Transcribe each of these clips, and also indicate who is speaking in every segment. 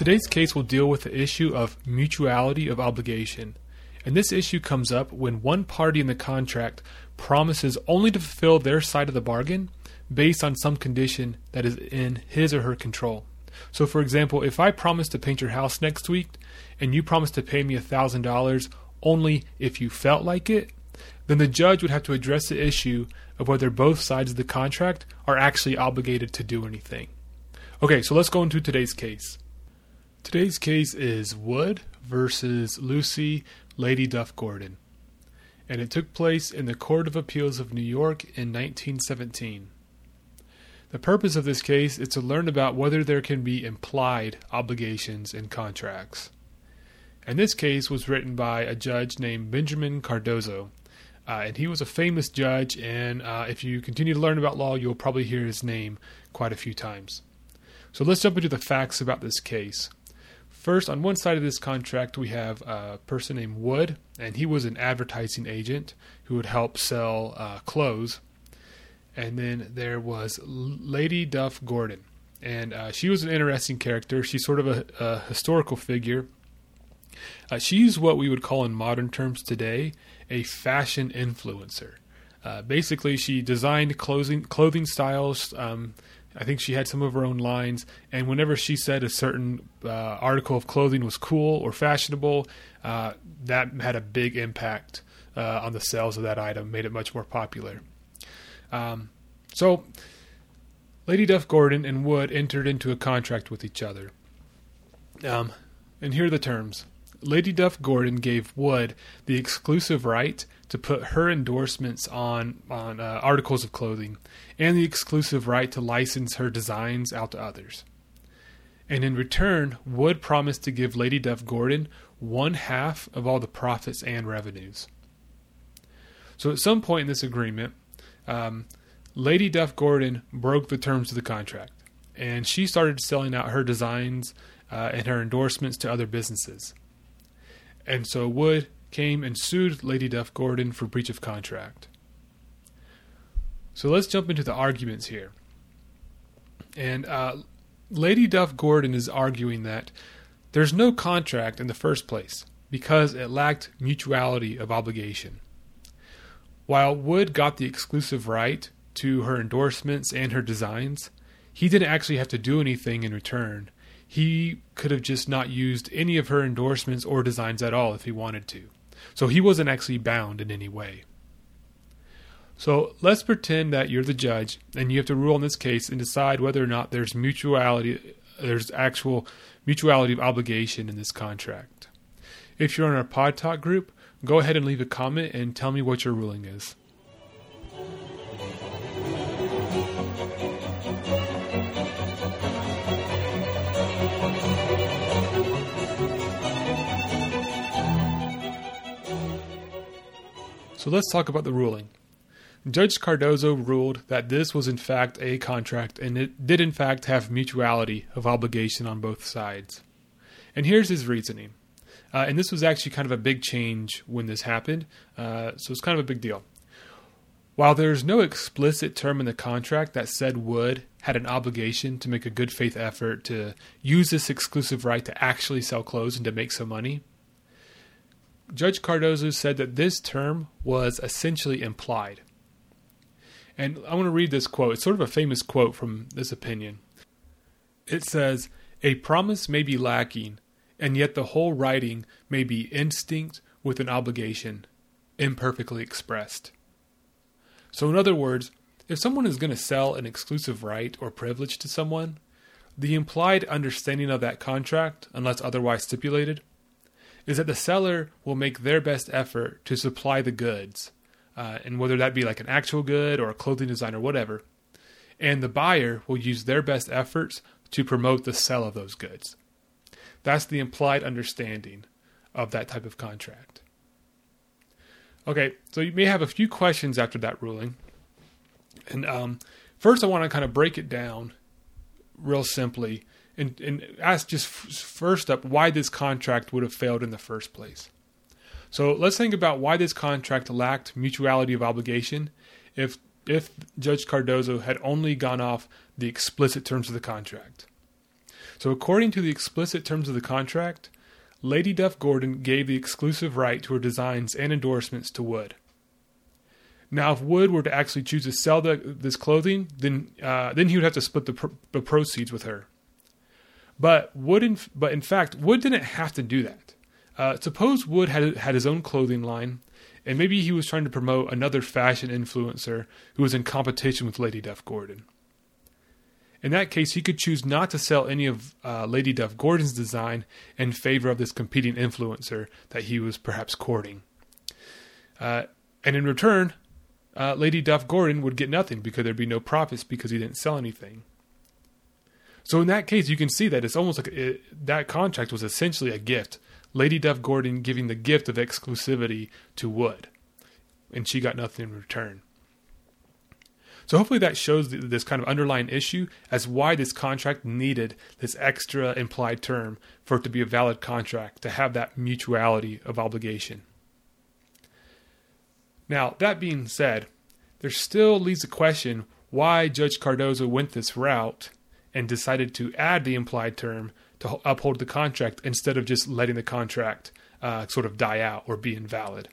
Speaker 1: Today's case will deal with the issue of mutuality of obligation. And this issue comes up when one party in the contract promises only to fulfill their side of the bargain based on some condition that is in his or her control. So, for example, if I promise to paint your house next week and you promise to pay me $1,000 only if you felt like it, then the judge would have to address the issue of whether both sides of the contract are actually obligated to do anything. Okay, so let's go into today's case. Today's case is Wood versus Lucy Lady Duff Gordon, and it took place in the Court of Appeals of New York in 1917. The purpose of this case is to learn about whether there can be implied obligations in contracts. And this case was written by a judge named Benjamin Cardozo, uh, and he was a famous judge. And uh, if you continue to learn about law, you'll probably hear his name quite a few times. So let's jump into the facts about this case. First, on one side of this contract, we have a person named Wood, and he was an advertising agent who would help sell uh, clothes. And then there was Lady Duff Gordon, and uh, she was an interesting character. She's sort of a, a historical figure. Uh, she's what we would call in modern terms today a fashion influencer. Uh, basically, she designed clothing clothing styles. Um, I think she had some of her own lines, and whenever she said a certain uh, article of clothing was cool or fashionable, uh, that had a big impact uh, on the sales of that item, made it much more popular. Um, so, Lady Duff Gordon and Wood entered into a contract with each other. Um, and here are the terms. Lady Duff Gordon gave Wood the exclusive right to put her endorsements on on uh, articles of clothing, and the exclusive right to license her designs out to others. And in return, Wood promised to give Lady Duff Gordon one half of all the profits and revenues. So at some point in this agreement, um, Lady Duff Gordon broke the terms of the contract, and she started selling out her designs uh, and her endorsements to other businesses. And so Wood came and sued Lady Duff Gordon for breach of contract. So let's jump into the arguments here. And uh, Lady Duff Gordon is arguing that there's no contract in the first place because it lacked mutuality of obligation. While Wood got the exclusive right to her endorsements and her designs, he didn't actually have to do anything in return he could have just not used any of her endorsements or designs at all if he wanted to. So he wasn't actually bound in any way. So let's pretend that you're the judge and you have to rule in this case and decide whether or not there's mutuality there's actual mutuality of obligation in this contract. If you're in our Pod Talk group, go ahead and leave a comment and tell me what your ruling is. So let's talk about the ruling. Judge Cardozo ruled that this was in fact a contract and it did in fact have mutuality of obligation on both sides. And here's his reasoning. Uh, and this was actually kind of a big change when this happened, uh, so it's kind of a big deal. While there's no explicit term in the contract that said Wood had an obligation to make a good faith effort to use this exclusive right to actually sell clothes and to make some money, Judge Cardozo said that this term was essentially implied. And I want to read this quote. It's sort of a famous quote from this opinion. It says, A promise may be lacking, and yet the whole writing may be instinct with an obligation, imperfectly expressed. So, in other words, if someone is going to sell an exclusive right or privilege to someone, the implied understanding of that contract, unless otherwise stipulated, is that the seller will make their best effort to supply the goods, uh, and whether that be like an actual good or a clothing design or whatever, and the buyer will use their best efforts to promote the sale of those goods. That's the implied understanding of that type of contract. Okay, so you may have a few questions after that ruling. And um, first, I want to kind of break it down real simply and, and ask just f- first up why this contract would have failed in the first place. So let's think about why this contract lacked mutuality of obligation if if Judge Cardozo had only gone off the explicit terms of the contract. So, according to the explicit terms of the contract, Lady Duff Gordon gave the exclusive right to her designs and endorsements to Wood. Now, if Wood were to actually choose to sell the, this clothing, then uh, then he would have to split the, pr- the proceeds with her. But Wood, in, but in fact, Wood didn't have to do that. Uh, suppose Wood had had his own clothing line, and maybe he was trying to promote another fashion influencer who was in competition with Lady Duff Gordon. In that case, he could choose not to sell any of uh, Lady Duff Gordon's design in favor of this competing influencer that he was perhaps courting. Uh, and in return, uh, Lady Duff Gordon would get nothing because there'd be no profits because he didn't sell anything. So in that case, you can see that it's almost like it, that contract was essentially a gift. Lady Duff Gordon giving the gift of exclusivity to Wood, and she got nothing in return. So hopefully that shows this kind of underlying issue as why this contract needed this extra implied term for it to be a valid contract to have that mutuality of obligation. Now, that being said, there still leaves the question why Judge Cardozo went this route and decided to add the implied term to uphold the contract instead of just letting the contract uh, sort of die out or be invalid.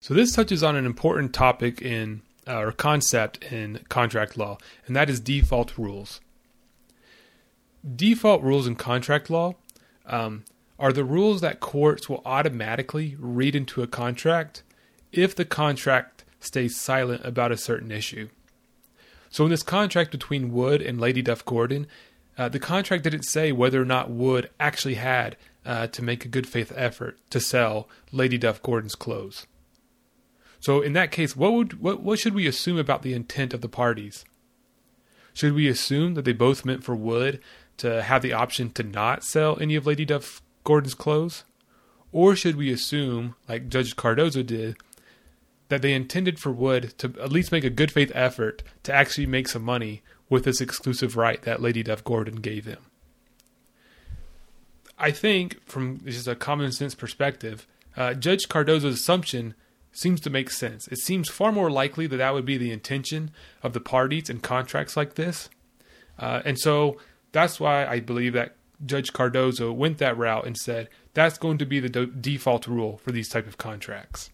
Speaker 1: So, this touches on an important topic in uh, or concept in contract law, and that is default rules. Default rules in contract law um, are the rules that courts will automatically read into a contract if the contract stays silent about a certain issue. So, in this contract between Wood and Lady Duff Gordon, uh, the contract didn't say whether or not Wood actually had uh, to make a good faith effort to sell Lady Duff Gordon's clothes. So in that case, what would what what should we assume about the intent of the parties? Should we assume that they both meant for Wood to have the option to not sell any of Lady Duff Gordon's clothes? Or should we assume, like Judge Cardozo did, that they intended for Wood to at least make a good faith effort to actually make some money with this exclusive right that Lady Duff Gordon gave him? I think, from just a common sense perspective, uh, Judge Cardozo's assumption seems to make sense. It seems far more likely that that would be the intention of the parties in contracts like this. Uh, and so that's why I believe that Judge Cardozo went that route and said that's going to be the default rule for these type of contracts.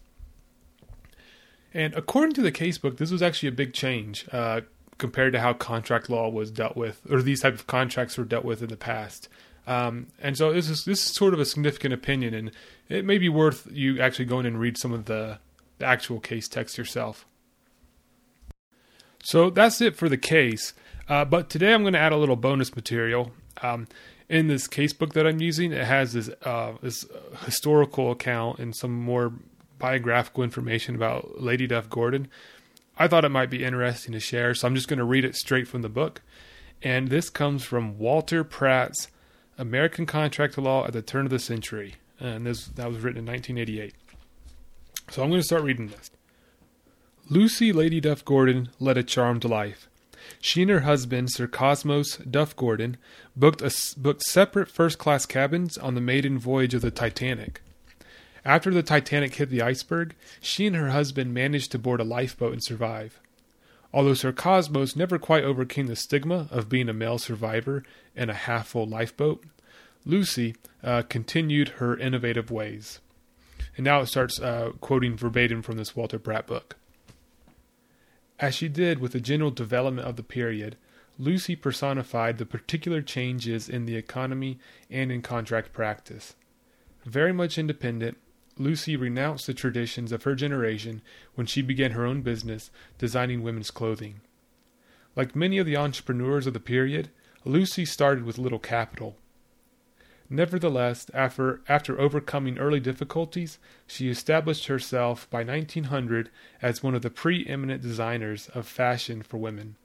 Speaker 1: And according to the casebook, this was actually a big change uh, compared to how contract law was dealt with, or these type of contracts were dealt with in the past. Um, and so this is this is sort of a significant opinion, and it may be worth you actually going and read some of the the actual case text yourself. So that's it for the case. Uh, but today I'm going to add a little bonus material. Um, in this casebook that I'm using, it has this, uh, this historical account and some more biographical information about Lady Duff Gordon. I thought it might be interesting to share, so I'm just going to read it straight from the book. And this comes from Walter Pratt's American Contract Law at the Turn of the Century. And this that was written in 1988. So I'm going to start reading this. Lucy Lady Duff Gordon led a charmed life. She and her husband, Sir Cosmos Duff Gordon, booked, a, booked separate first class cabins on the maiden voyage of the Titanic. After the Titanic hit the iceberg, she and her husband managed to board a lifeboat and survive. Although Sir Cosmos never quite overcame the stigma of being a male survivor in a half full lifeboat, Lucy uh, continued her innovative ways. And now it starts uh, quoting verbatim from this Walter Pratt book. As she did with the general development of the period, Lucy personified the particular changes in the economy and in contract practice. Very much independent, Lucy renounced the traditions of her generation when she began her own business designing women's clothing. Like many of the entrepreneurs of the period, Lucy started with little capital. Nevertheless, after, after overcoming early difficulties, she established herself by 1900 as one of the preeminent designers of fashion for women.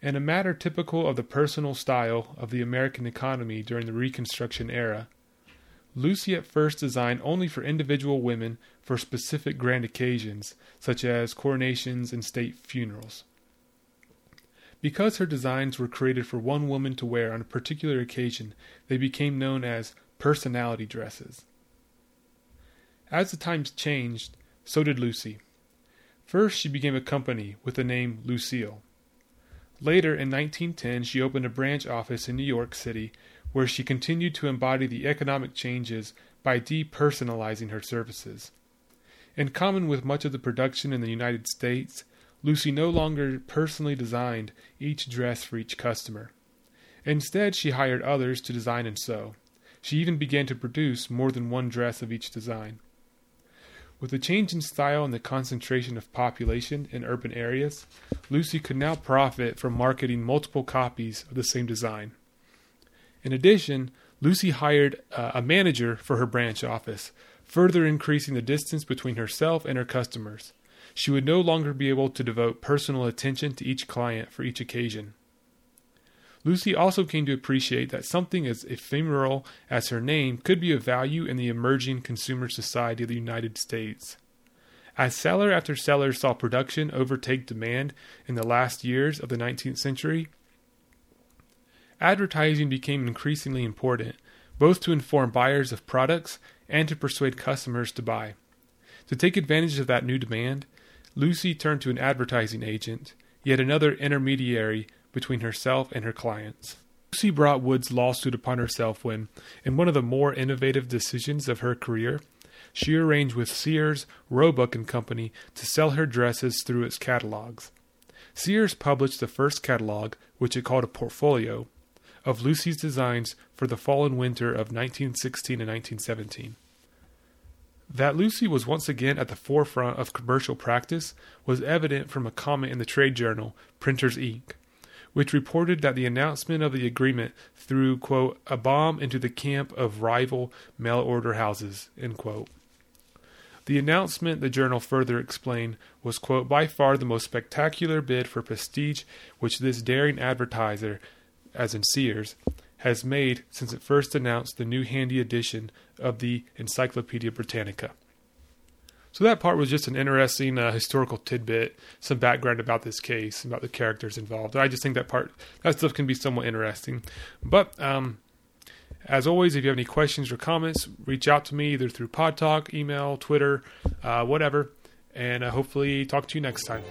Speaker 1: In a matter typical of the personal style of the American economy during the Reconstruction era, Lucy at first designed only for individual women for specific grand occasions, such as coronations and state funerals. Because her designs were created for one woman to wear on a particular occasion, they became known as personality dresses. As the times changed, so did Lucy. First, she became a company with the name Lucile. Later in 1910, she opened a branch office in New York City where she continued to embody the economic changes by depersonalizing her services. In common with much of the production in the United States, Lucy no longer personally designed each dress for each customer. Instead, she hired others to design and sew. She even began to produce more than one dress of each design. With the change in style and the concentration of population in urban areas, Lucy could now profit from marketing multiple copies of the same design. In addition, Lucy hired uh, a manager for her branch office further increasing the distance between herself and her customers. She would no longer be able to devote personal attention to each client for each occasion. Lucy also came to appreciate that something as ephemeral as her name could be of value in the emerging consumer society of the United States. As seller after seller saw production overtake demand in the last years of the 19th century, advertising became increasingly important, both to inform buyers of products and to persuade customers to buy. To take advantage of that new demand, Lucy turned to an advertising agent, yet another intermediary between herself and her clients. Lucy brought Wood's lawsuit upon herself when, in one of the more innovative decisions of her career, she arranged with Sears, Roebuck and Company to sell her dresses through its catalogs. Sears published the first catalog, which it called a portfolio, of Lucy's designs for the fall and winter of 1916 and 1917. That Lucy was once again at the forefront of commercial practice was evident from a comment in the trade journal, Printers' Ink., which reported that the announcement of the agreement threw, quote, a bomb into the camp of rival mail order houses, The announcement, the journal further explained, was, quote, by far the most spectacular bid for prestige which this daring advertiser as in Sears, has made since it first announced the new handy edition of the Encyclopedia Britannica. So that part was just an interesting uh, historical tidbit, some background about this case, about the characters involved. I just think that part, that stuff can be somewhat interesting. But um, as always, if you have any questions or comments, reach out to me either through Pod Talk, email, Twitter, uh, whatever, and uh, hopefully talk to you next time.